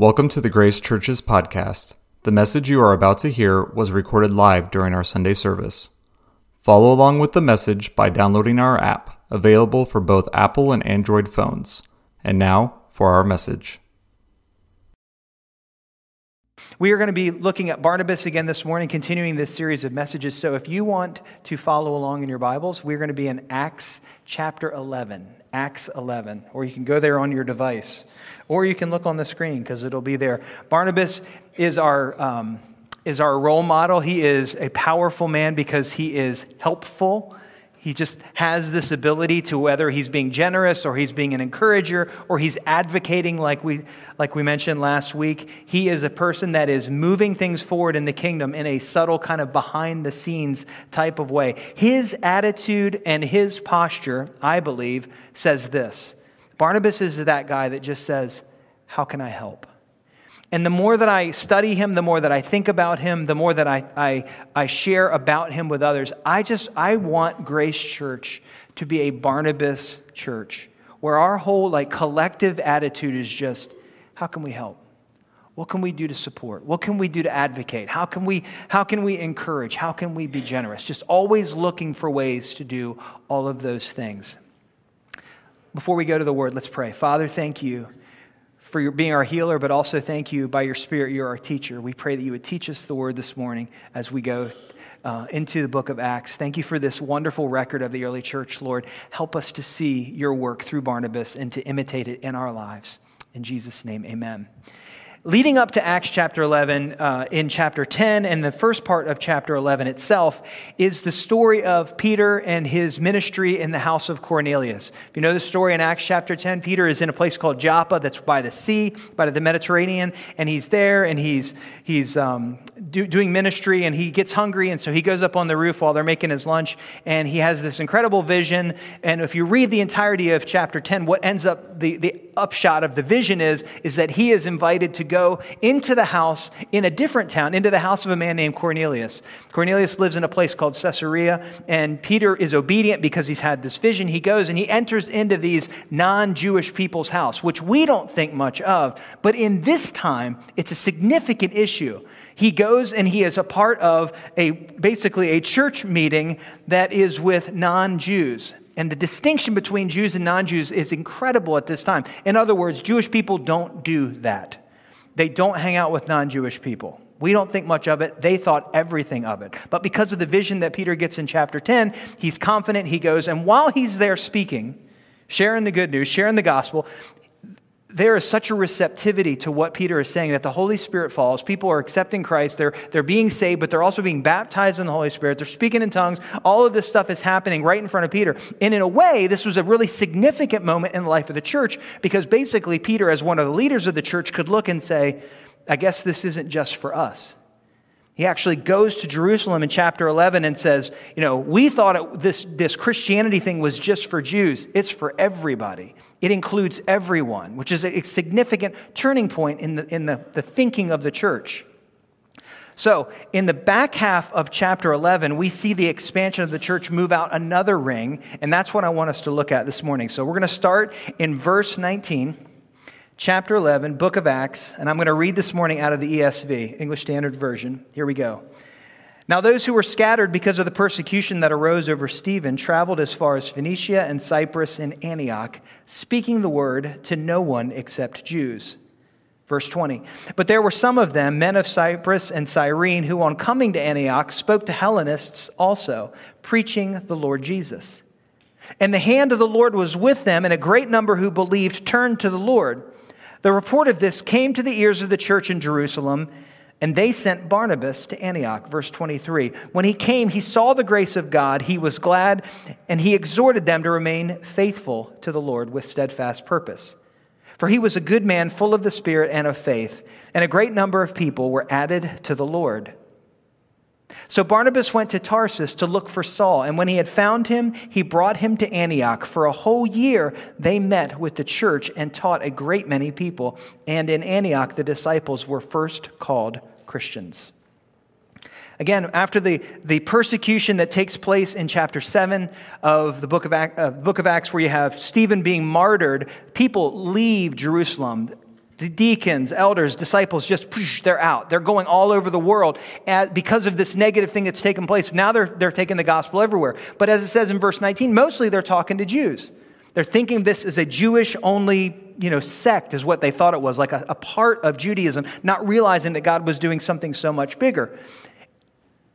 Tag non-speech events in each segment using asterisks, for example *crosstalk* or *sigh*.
Welcome to the Grace Church's podcast. The message you are about to hear was recorded live during our Sunday service. Follow along with the message by downloading our app, available for both Apple and Android phones. And now for our message. We are going to be looking at Barnabas again this morning, continuing this series of messages. So if you want to follow along in your Bibles, we're going to be in Acts chapter 11. Acts 11, or you can go there on your device, or you can look on the screen because it'll be there. Barnabas is our, um, is our role model. He is a powerful man because he is helpful he just has this ability to whether he's being generous or he's being an encourager or he's advocating like we like we mentioned last week. He is a person that is moving things forward in the kingdom in a subtle kind of behind the scenes type of way. His attitude and his posture, I believe, says this. Barnabas is that guy that just says, "How can I help?" And the more that I study him, the more that I think about him, the more that I, I, I share about him with others, I just, I want Grace Church to be a Barnabas church where our whole like collective attitude is just, how can we help? What can we do to support? What can we do to advocate? How can we, how can we encourage? How can we be generous? Just always looking for ways to do all of those things. Before we go to the word, let's pray. Father, thank you for being our healer, but also thank you by your Spirit, you're our teacher. We pray that you would teach us the word this morning as we go uh, into the book of Acts. Thank you for this wonderful record of the early church, Lord. Help us to see your work through Barnabas and to imitate it in our lives. In Jesus' name, amen leading up to Acts chapter 11, uh, in chapter 10 and the first part of chapter 11 itself, is the story of Peter and his ministry in the house of Cornelius. If you know the story in Acts chapter 10, Peter is in a place called Joppa that's by the sea, by the Mediterranean, and he's there and he's, he's um, do, doing ministry and he gets hungry, and so he goes up on the roof while they're making his lunch and he has this incredible vision. And if you read the entirety of chapter 10, what ends up, the, the upshot of the vision is, is that he is invited to go into the house in a different town, into the house of a man named Cornelius. Cornelius lives in a place called Caesarea, and Peter is obedient because he's had this vision. He goes and he enters into these non Jewish people's house, which we don't think much of, but in this time, it's a significant issue. He goes and he is a part of a basically a church meeting that is with non Jews. And the distinction between Jews and non Jews is incredible at this time. In other words, Jewish people don't do that. They don't hang out with non Jewish people. We don't think much of it. They thought everything of it. But because of the vision that Peter gets in chapter 10, he's confident. He goes, and while he's there speaking, sharing the good news, sharing the gospel, there is such a receptivity to what Peter is saying that the Holy Spirit falls. People are accepting Christ. They're, they're being saved, but they're also being baptized in the Holy Spirit. They're speaking in tongues. All of this stuff is happening right in front of Peter. And in a way, this was a really significant moment in the life of the church because basically, Peter, as one of the leaders of the church, could look and say, I guess this isn't just for us. He actually goes to Jerusalem in chapter 11 and says, You know, we thought it, this, this Christianity thing was just for Jews. It's for everybody, it includes everyone, which is a significant turning point in the, in the, the thinking of the church. So, in the back half of chapter 11, we see the expansion of the church move out another ring, and that's what I want us to look at this morning. So, we're going to start in verse 19 chapter 11, book of Acts, and I'm going to read this morning out of the ESV, English Standard Version. Here we go. Now, those who were scattered because of the persecution that arose over Stephen traveled as far as Phoenicia and Cyprus and Antioch, speaking the word to no one except Jews. Verse 20. But there were some of them, men of Cyprus and Cyrene, who on coming to Antioch spoke to Hellenists also, preaching the Lord Jesus. And the hand of the Lord was with them, and a great number who believed turned to the Lord. The report of this came to the ears of the church in Jerusalem, and they sent Barnabas to Antioch. Verse 23. When he came, he saw the grace of God. He was glad, and he exhorted them to remain faithful to the Lord with steadfast purpose. For he was a good man, full of the Spirit and of faith, and a great number of people were added to the Lord. So Barnabas went to Tarsus to look for Saul, and when he had found him, he brought him to Antioch. For a whole year they met with the church and taught a great many people. And in Antioch the disciples were first called Christians. Again, after the, the persecution that takes place in chapter 7 of the book of, uh, book of Acts, where you have Stephen being martyred, people leave Jerusalem The deacons, elders, disciples, just they're out. They're going all over the world because of this negative thing that's taken place. Now they're, they're taking the gospel everywhere. But as it says in verse 19, mostly they're talking to Jews. They're thinking this is a Jewish only you know, sect, is what they thought it was, like a, a part of Judaism, not realizing that God was doing something so much bigger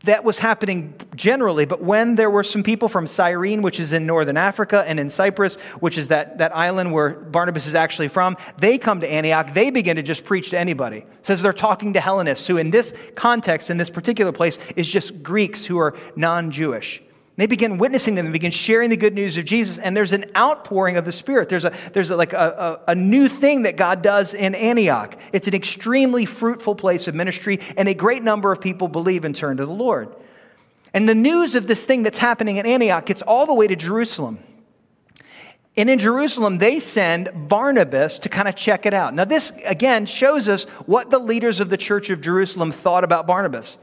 that was happening generally, but when there were some people from Cyrene, which is in northern Africa, and in Cyprus, which is that, that island where Barnabas is actually from, they come to Antioch. They begin to just preach to anybody. It says they're talking to Hellenists, who in this context, in this particular place, is just Greeks who are non Jewish. They begin witnessing them, they begin sharing the good news of Jesus, and there's an outpouring of the Spirit. There's, a, there's a, like a, a, a, new thing that God does in Antioch. It's an extremely fruitful place of ministry, and a great number of people believe and turn to the Lord. And the news of this thing that's happening in Antioch gets all the way to Jerusalem. And in Jerusalem, they send Barnabas to kind of check it out. Now, this again shows us what the leaders of the church of Jerusalem thought about Barnabas.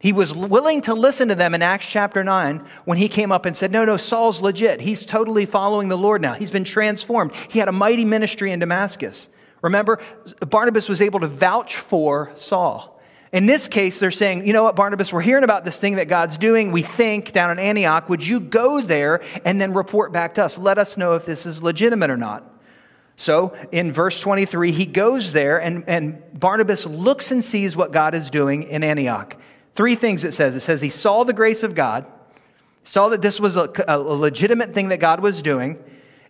He was willing to listen to them in Acts chapter 9 when he came up and said, No, no, Saul's legit. He's totally following the Lord now. He's been transformed. He had a mighty ministry in Damascus. Remember, Barnabas was able to vouch for Saul. In this case, they're saying, You know what, Barnabas, we're hearing about this thing that God's doing, we think, down in Antioch. Would you go there and then report back to us? Let us know if this is legitimate or not. So in verse 23, he goes there, and, and Barnabas looks and sees what God is doing in Antioch. Three things it says. It says he saw the grace of God, saw that this was a, a legitimate thing that God was doing.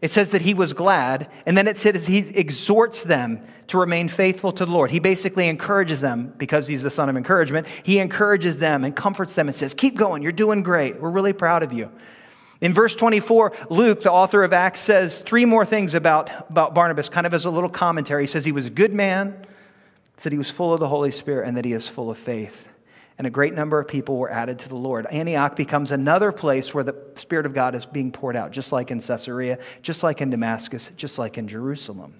It says that he was glad, and then it says he exhorts them to remain faithful to the Lord. He basically encourages them because he's the son of encouragement. He encourages them and comforts them and says, Keep going, you're doing great. We're really proud of you. In verse 24, Luke, the author of Acts, says three more things about, about Barnabas, kind of as a little commentary. He says he was a good man, said he was full of the Holy Spirit, and that he is full of faith and a great number of people were added to the Lord. Antioch becomes another place where the Spirit of God is being poured out, just like in Caesarea, just like in Damascus, just like in Jerusalem.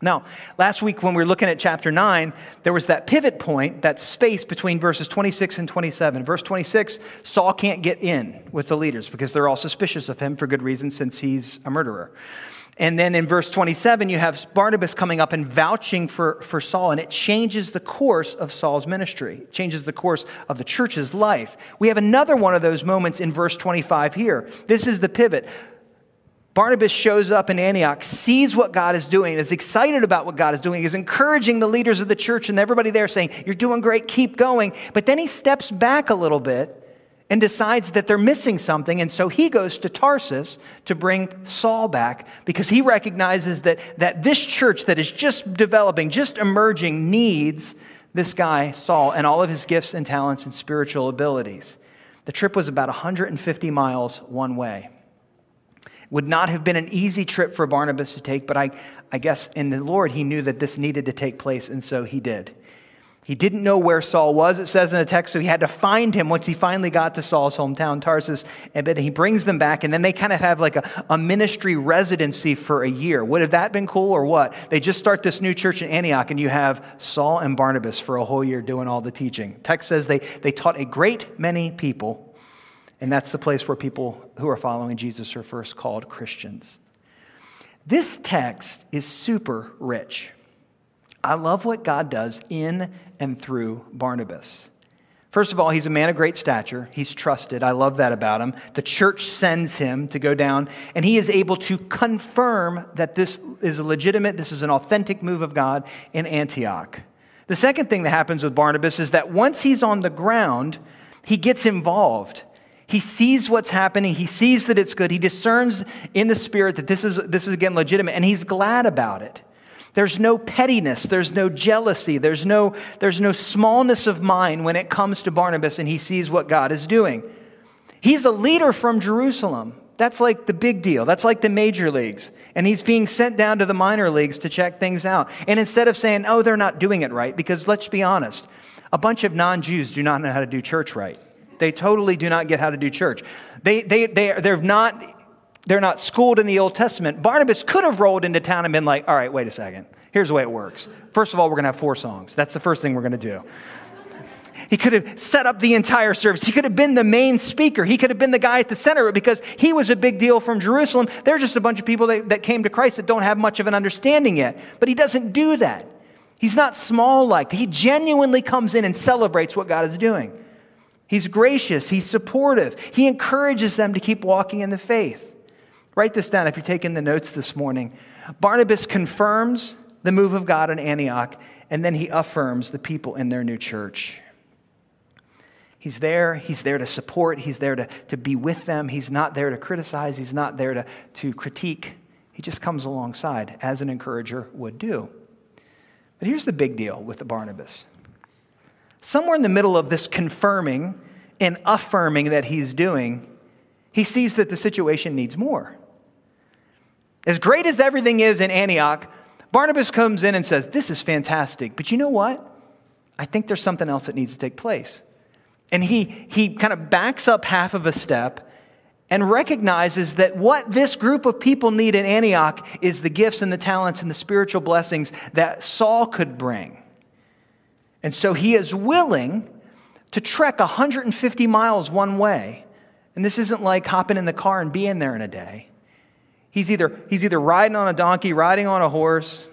Now, last week when we were looking at chapter 9, there was that pivot point, that space between verses 26 and 27. Verse 26, Saul can't get in with the leaders because they're all suspicious of him for good reason since he's a murderer. And then in verse 27, you have Barnabas coming up and vouching for, for Saul, and it changes the course of Saul's ministry, it changes the course of the church's life. We have another one of those moments in verse 25 here. This is the pivot. Barnabas shows up in Antioch, sees what God is doing, is excited about what God is doing, is encouraging the leaders of the church and everybody there saying, You're doing great, keep going. But then he steps back a little bit and decides that they're missing something. And so he goes to Tarsus to bring Saul back because he recognizes that, that this church that is just developing, just emerging, needs this guy, Saul, and all of his gifts and talents and spiritual abilities. The trip was about 150 miles one way. Would not have been an easy trip for Barnabas to take, but I, I guess in the Lord, he knew that this needed to take place, and so he did. He didn't know where Saul was, it says in the text, so he had to find him once he finally got to Saul's hometown, Tarsus. And then he brings them back, and then they kind of have like a, a ministry residency for a year. Would have that been cool or what? They just start this new church in Antioch, and you have Saul and Barnabas for a whole year doing all the teaching. Text says they, they taught a great many people, and that's the place where people who are following Jesus are first called Christians. This text is super rich. I love what God does in and through Barnabas. First of all, he's a man of great stature. He's trusted. I love that about him. The church sends him to go down, and he is able to confirm that this is a legitimate, this is an authentic move of God in Antioch. The second thing that happens with Barnabas is that once he's on the ground, he gets involved. He sees what's happening. He sees that it's good. He discerns in the spirit that this is, this is again legitimate, and he's glad about it. There's no pettiness, there's no jealousy, there's no, there's no smallness of mind when it comes to Barnabas and he sees what God is doing. He's a leader from Jerusalem. That's like the big deal. That's like the major leagues. And he's being sent down to the minor leagues to check things out. And instead of saying, oh, they're not doing it right, because let's be honest, a bunch of non Jews do not know how to do church right. They totally do not get how to do church. They, they, they, they're not they're not schooled in the Old Testament. Barnabas could have rolled into town and been like, all right, wait a second. Here's the way it works. First of all, we're going to have four songs. That's the first thing we're going to do. He could have set up the entire service. He could have been the main speaker. He could have been the guy at the center because he was a big deal from Jerusalem. They're just a bunch of people that, that came to Christ that don't have much of an understanding yet. But he doesn't do that. He's not small like. He genuinely comes in and celebrates what God is doing. He's gracious, he's supportive. He encourages them to keep walking in the faith. Write this down if you're taking the notes this morning. Barnabas confirms the move of God in Antioch, and then he affirms the people in their new church. He's there. He's there to support. He's there to, to be with them. He's not there to criticize. He's not there to, to critique. He just comes alongside, as an encourager would do. But here's the big deal with Barnabas. Somewhere in the middle of this confirming and affirming that he's doing, he sees that the situation needs more. As great as everything is in Antioch, Barnabas comes in and says, This is fantastic, but you know what? I think there's something else that needs to take place. And he, he kind of backs up half of a step and recognizes that what this group of people need in Antioch is the gifts and the talents and the spiritual blessings that Saul could bring. And so he is willing to trek 150 miles one way. And this isn't like hopping in the car and being there in a day. He's either, he's either riding on a donkey, riding on a horse,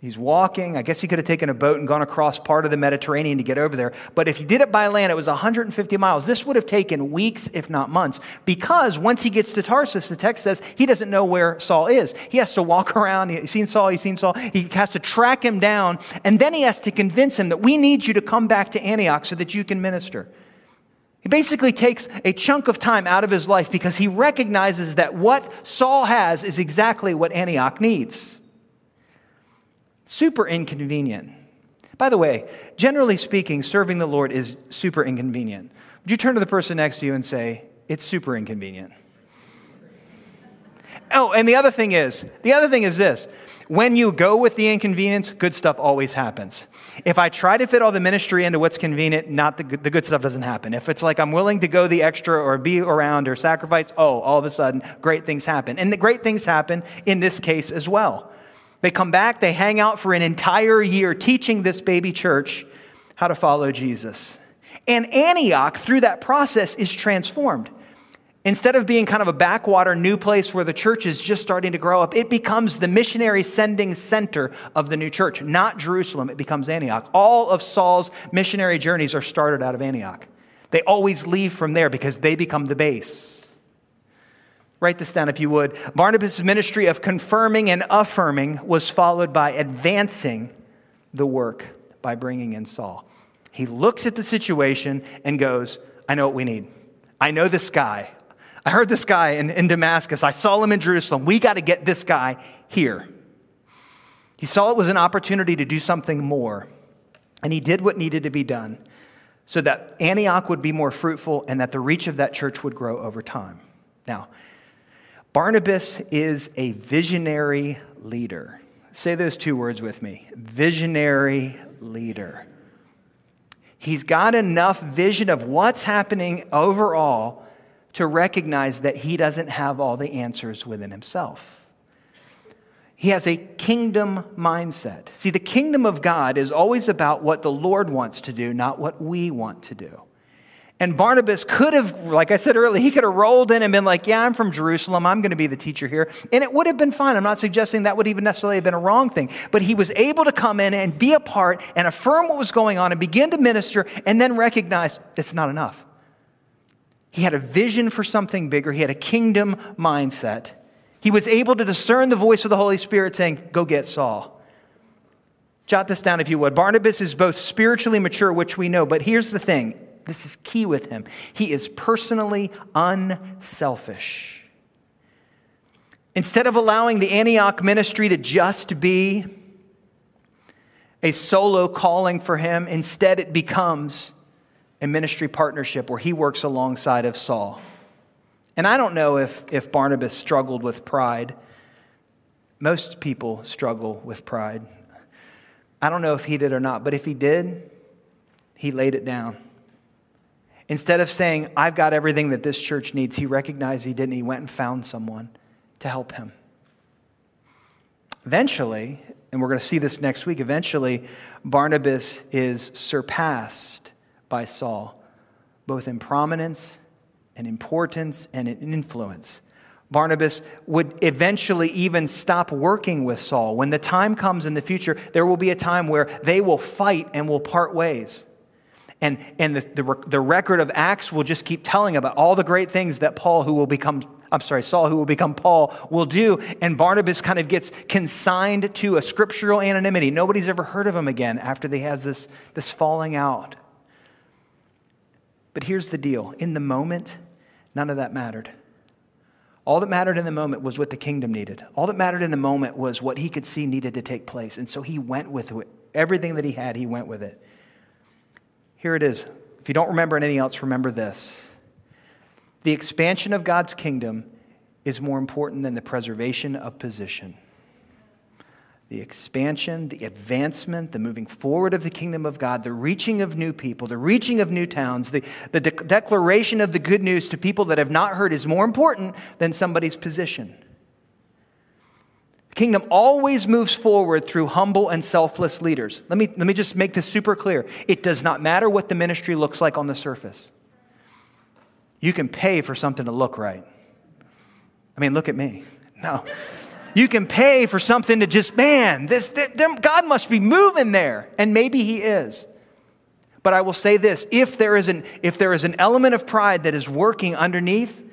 He's walking. I guess he could have taken a boat and gone across part of the Mediterranean to get over there. But if he did it by land, it was 150 miles. This would have taken weeks, if not months, because once he gets to Tarsus, the text says he doesn't know where Saul is. He has to walk *laughs* around. He's seen Saul, he's seen Saul. He has to track him down, and then he has to convince him that we need you to come back to Antioch so that you can minister. He basically takes a chunk of time out of his life because he recognizes that what Saul has is exactly what Antioch needs super inconvenient. By the way, generally speaking, serving the Lord is super inconvenient. Would you turn to the person next to you and say, It's super inconvenient? Oh, and the other thing is, the other thing is this. When you go with the inconvenience, good stuff always happens. If I try to fit all the ministry into what's convenient, not the the good stuff doesn't happen. If it's like I'm willing to go the extra or be around or sacrifice, oh, all of a sudden, great things happen. And the great things happen in this case as well. They come back, they hang out for an entire year teaching this baby church how to follow Jesus. And Antioch, through that process, is transformed. Instead of being kind of a backwater new place where the church is just starting to grow up, it becomes the missionary sending center of the new church, not Jerusalem. It becomes Antioch. All of Saul's missionary journeys are started out of Antioch. They always leave from there because they become the base. Write this down if you would. Barnabas' ministry of confirming and affirming was followed by advancing the work by bringing in Saul. He looks at the situation and goes, I know what we need. I know this guy. I heard this guy in, in Damascus. I saw him in Jerusalem. We got to get this guy here. He saw it was an opportunity to do something more, and he did what needed to be done so that Antioch would be more fruitful and that the reach of that church would grow over time. Now, Barnabas is a visionary leader. Say those two words with me visionary leader. He's got enough vision of what's happening overall to recognize that he doesn't have all the answers within himself. He has a kingdom mindset. See, the kingdom of God is always about what the Lord wants to do, not what we want to do. And Barnabas could have, like I said earlier, he could have rolled in and been like, Yeah, I'm from Jerusalem. I'm going to be the teacher here. And it would have been fine. I'm not suggesting that would even necessarily have been a wrong thing. But he was able to come in and be a part and affirm what was going on and begin to minister and then recognize it's not enough. He had a vision for something bigger, he had a kingdom mindset. He was able to discern the voice of the Holy Spirit saying, Go get Saul. Jot this down if you would. Barnabas is both spiritually mature, which we know, but here's the thing this is key with him. He is personally unselfish. Instead of allowing the Antioch ministry to just be a solo calling for him, instead it becomes a ministry partnership where he works alongside of Saul. And I don't know if, if Barnabas struggled with pride. Most people struggle with pride. I don't know if he did or not, but if he did, he laid it down. Instead of saying, I've got everything that this church needs, he recognized he didn't. He went and found someone to help him. Eventually, and we're going to see this next week, eventually, Barnabas is surpassed by Saul, both in prominence and importance and in influence. Barnabas would eventually even stop working with Saul. When the time comes in the future, there will be a time where they will fight and will part ways. And, and the, the, the, record of Acts will just keep telling about all the great things that Paul, who will become, I'm sorry, Saul, who will become Paul, will do. And Barnabas kind of gets consigned to a scriptural anonymity. Nobody's ever heard of him again after he has this, this falling out. But here's the deal in the moment, none of that mattered. All that mattered in the moment was what the kingdom needed. All that mattered in the moment was what he could see needed to take place. And so he went with it. Everything that he had, he went with it. Here it is. If you don't remember anything else, remember this. The expansion of God's kingdom is more important than the preservation of position. The expansion, the advancement, the moving forward of the kingdom of God, the reaching of new people, the reaching of new towns, the, the de- declaration of the good news to people that have not heard is more important than somebody's position. The kingdom always moves forward through humble and selfless leaders. Let me, let me just make this super clear. It does not matter what the ministry looks like on the surface. You can pay for something to look right. I mean, look at me. No. *laughs* You can pay for something to just, man, this, God must be moving there. And maybe He is. But I will say this if there, is an, if there is an element of pride that is working underneath,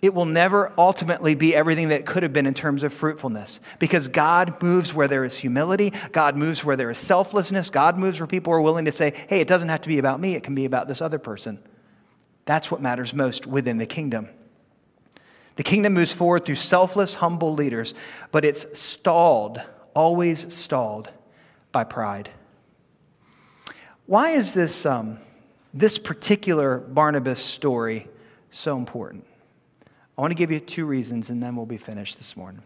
it will never ultimately be everything that could have been in terms of fruitfulness. Because God moves where there is humility, God moves where there is selflessness, God moves where people are willing to say, hey, it doesn't have to be about me, it can be about this other person. That's what matters most within the kingdom. The kingdom moves forward through selfless, humble leaders, but it's stalled, always stalled by pride. Why is this, um, this particular Barnabas story so important? I want to give you two reasons and then we'll be finished this morning.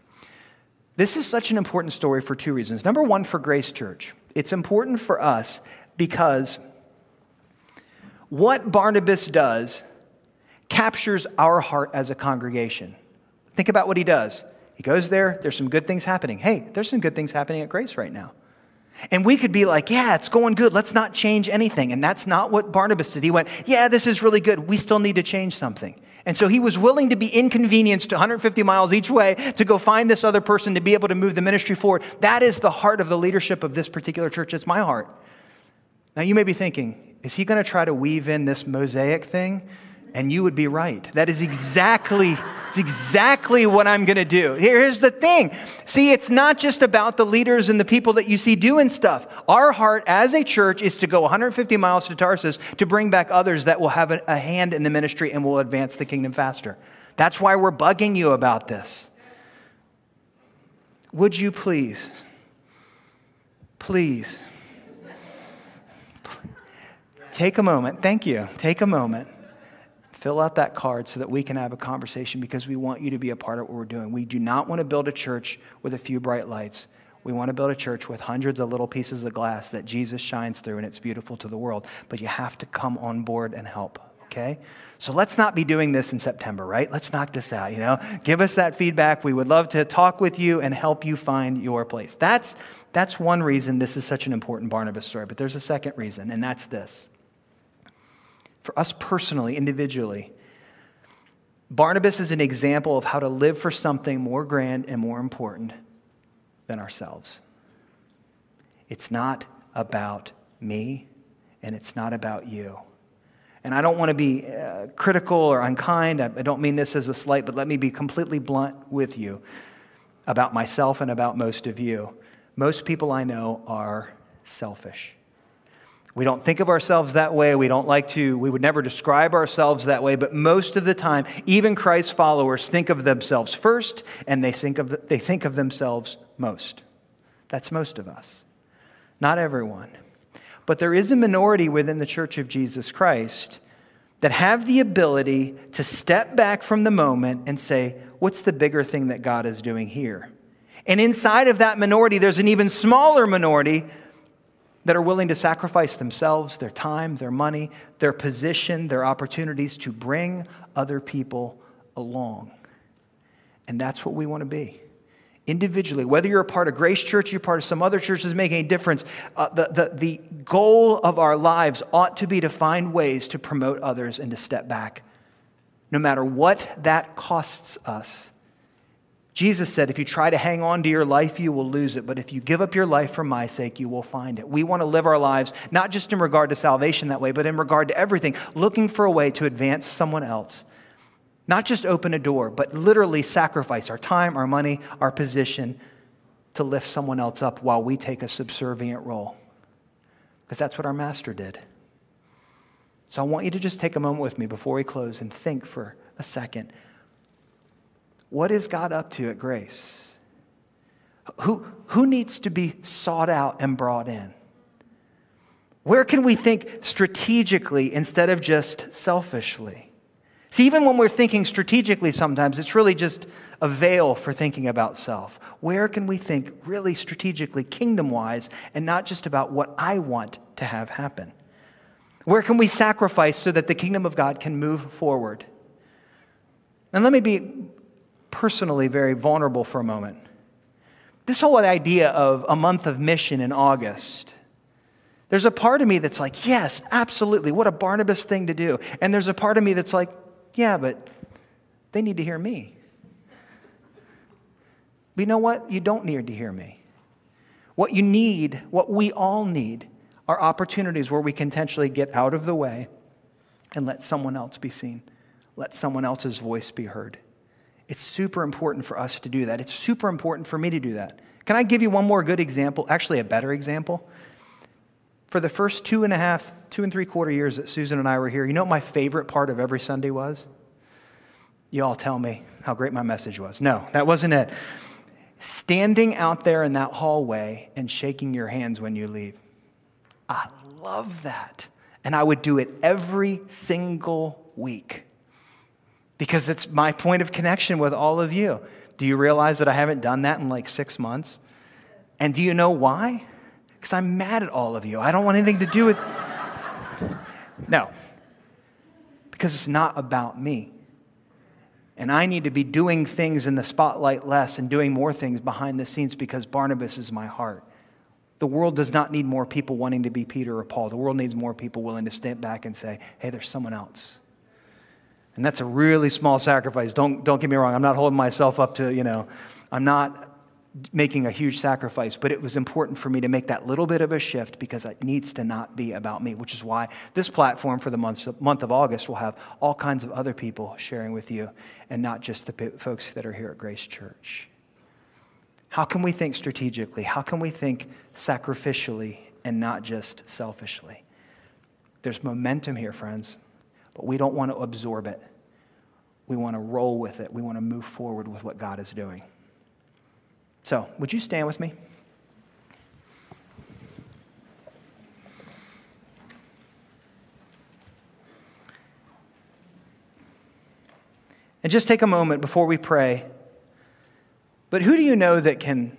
This is such an important story for two reasons. Number one, for Grace Church. It's important for us because what Barnabas does captures our heart as a congregation. Think about what he does. He goes there, there's some good things happening. Hey, there's some good things happening at Grace right now. And we could be like, yeah, it's going good. Let's not change anything. And that's not what Barnabas did. He went, yeah, this is really good. We still need to change something. And so he was willing to be inconvenienced 150 miles each way to go find this other person to be able to move the ministry forward. That is the heart of the leadership of this particular church. It's my heart. Now you may be thinking, is he going to try to weave in this mosaic thing? And you would be right. That is exactly, it's exactly what I'm going to do. Here's the thing. See, it's not just about the leaders and the people that you see doing stuff. Our heart as a church is to go 150 miles to Tarsus to bring back others that will have a, a hand in the ministry and will advance the kingdom faster. That's why we're bugging you about this. Would you please, please, take a moment. Thank you. Take a moment fill out that card so that we can have a conversation because we want you to be a part of what we're doing. We do not want to build a church with a few bright lights. We want to build a church with hundreds of little pieces of glass that Jesus shines through and it's beautiful to the world. But you have to come on board and help, okay? So let's not be doing this in September, right? Let's knock this out, you know? Give us that feedback. We would love to talk with you and help you find your place. That's, that's one reason this is such an important Barnabas story. But there's a second reason, and that's this for us personally, individually, Barnabas is an example of how to live for something more grand and more important than ourselves. It's not about me, and it's not about you. And I don't want to be uh, critical or unkind. I, I don't mean this as a slight, but let me be completely blunt with you about myself and about most of you. Most people I know are selfish. We don't think of ourselves that way. We don't like to, we would never describe ourselves that way. But most of the time, even Christ's followers think of themselves first and they think of, they think of themselves most. That's most of us. Not everyone. But there is a minority within the church of Jesus Christ that have the ability to step back from the moment and say, what's the bigger thing that God is doing here? And inside of that minority, there's an even smaller minority that are willing to sacrifice themselves, their time, their money, their position, their opportunities to bring other people along. And that's what we want to be. Individually, whether you're a part of Grace Church, you're part of some other church, doesn't make any difference. Uh, the, the, the goal of our lives ought to be to find ways to promote others and to step back, no matter what that costs us Jesus said, if you try to hang on to your life, you will lose it. But if you give up your life for my sake, you will find it. We want to live our lives not just in regard to salvation that way, but in regard to everything, looking for a way to advance someone else. Not just open a door, but literally sacrifice our time, our money, our position to lift someone else up while we take a subservient role. Because that's what our master did. So I want you to just take a moment with me before we close and think for a second. What is God up to at Grace? Who, who needs to be sought out and brought in? Where can we think strategically instead of just selfishly? See, even when we're thinking strategically, sometimes it's really just a veil for thinking about self. Where can we think really strategically, kingdom wise, and not just about what I want to have happen? Where can we sacrifice so that the kingdom of God can move forward? And let me be personally very vulnerable for a moment. This whole idea of a month of mission in August, there's a part of me that's like, yes, absolutely, what a Barnabas thing to do. And there's a part of me that's like, yeah, but they need to hear me. But you know what? You don't need to hear me. What you need, what we all need, are opportunities where we can intentionally get out of the way and let someone else be seen, let someone else's voice be heard. It's super important for us to do that. It's super important for me to do that. Can I give you one more good example? Actually, a better example. For the first two and a half, two and three quarter years that Susan and I were here, you know what my favorite part of every Sunday was? You all tell me how great my message was. No, that wasn't it. Standing out there in that hallway and shaking your hands when you leave. I love that. And I would do it every single week because it's my point of connection with all of you. Do you realize that I haven't done that in like six months? And do you know why? Because I'm mad at all of you. I don't want anything to do with. *laughs* No. Because it's not about me. And I need to be doing things in the spotlight less and doing more things behind the scenes because Barnabas is my heart. The world does not need more people wanting to be Peter or Paul. The world needs more people willing to step back and say, hey, there's someone else. And that's a really small sacrifice. Don't, don't get me wrong. I'm not holding myself up to, you know, I'm not making a huge sacrifice, but it was important for me to make that little bit of a shift because it needs to not be about me, which is why this platform for the month, month of August will have all kinds of other people sharing with you and not just the folks that are here at Grace Church. How can we think strategically? How can we think sacrificially and not just selfishly? There's momentum here, friends but we don't want to absorb it. We want to roll with it. We want to move forward with what God is doing. So, would you stand with me? And just take a moment before we pray. But who do you know that can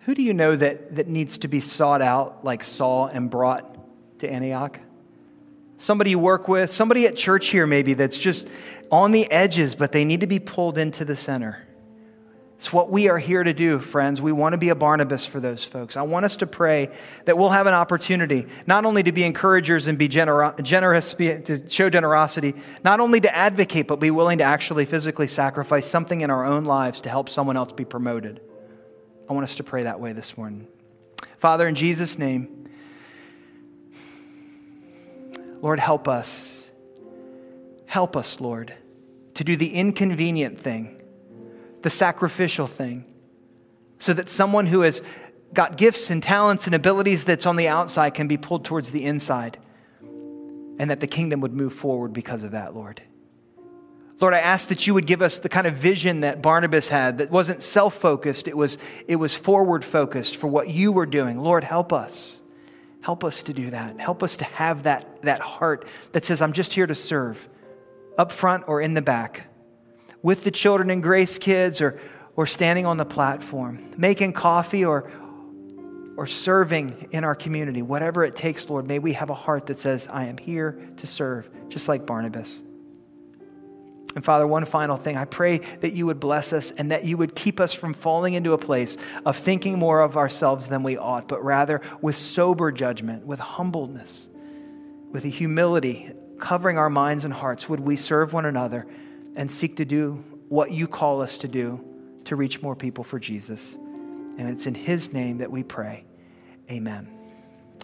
who do you know that, that needs to be sought out like Saul and brought to Antioch? Somebody you work with, somebody at church here maybe that's just on the edges, but they need to be pulled into the center. It's what we are here to do, friends. We want to be a Barnabas for those folks. I want us to pray that we'll have an opportunity not only to be encouragers and be gener- generous, to show generosity, not only to advocate, but be willing to actually physically sacrifice something in our own lives to help someone else be promoted. I want us to pray that way this morning. Father, in Jesus' name, Lord, help us. Help us, Lord, to do the inconvenient thing, the sacrificial thing, so that someone who has got gifts and talents and abilities that's on the outside can be pulled towards the inside, and that the kingdom would move forward because of that, Lord. Lord, I ask that you would give us the kind of vision that Barnabas had that wasn't self focused, it was, it was forward focused for what you were doing. Lord, help us. Help us to do that. Help us to have that, that heart that says, I'm just here to serve, up front or in the back, with the children and grace kids or, or standing on the platform, making coffee or, or serving in our community. Whatever it takes, Lord, may we have a heart that says, I am here to serve, just like Barnabas. And Father, one final thing. I pray that you would bless us and that you would keep us from falling into a place of thinking more of ourselves than we ought, but rather with sober judgment, with humbleness, with a humility, covering our minds and hearts, would we serve one another and seek to do what you call us to do to reach more people for Jesus. And it's in His name that we pray. Amen.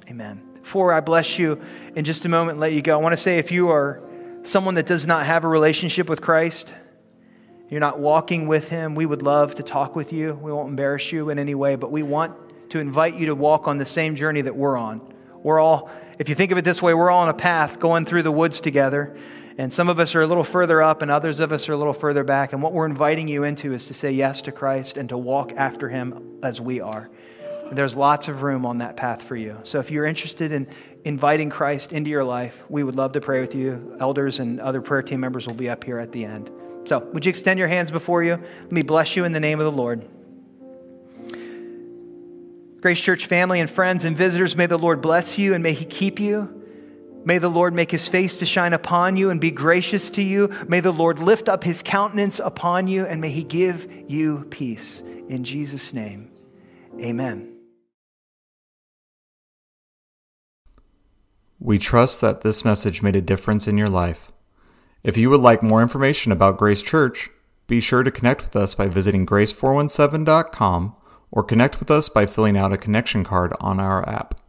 Amen. Before I bless you in just a moment, let you go, I want to say if you are someone that does not have a relationship with Christ, you're not walking with Him, we would love to talk with you. We won't embarrass you in any way, but we want to invite you to walk on the same journey that we're on. We're all, if you think of it this way, we're all on a path going through the woods together. And some of us are a little further up, and others of us are a little further back. And what we're inviting you into is to say yes to Christ and to walk after Him as we are. There's lots of room on that path for you. So if you're interested in inviting Christ into your life, we would love to pray with you. Elders and other prayer team members will be up here at the end. So would you extend your hands before you? Let me bless you in the name of the Lord. Grace Church family and friends and visitors, may the Lord bless you and may He keep you. May the Lord make His face to shine upon you and be gracious to you. May the Lord lift up His countenance upon you and may He give you peace. In Jesus' name, amen. We trust that this message made a difference in your life. If you would like more information about Grace Church, be sure to connect with us by visiting grace417.com or connect with us by filling out a connection card on our app.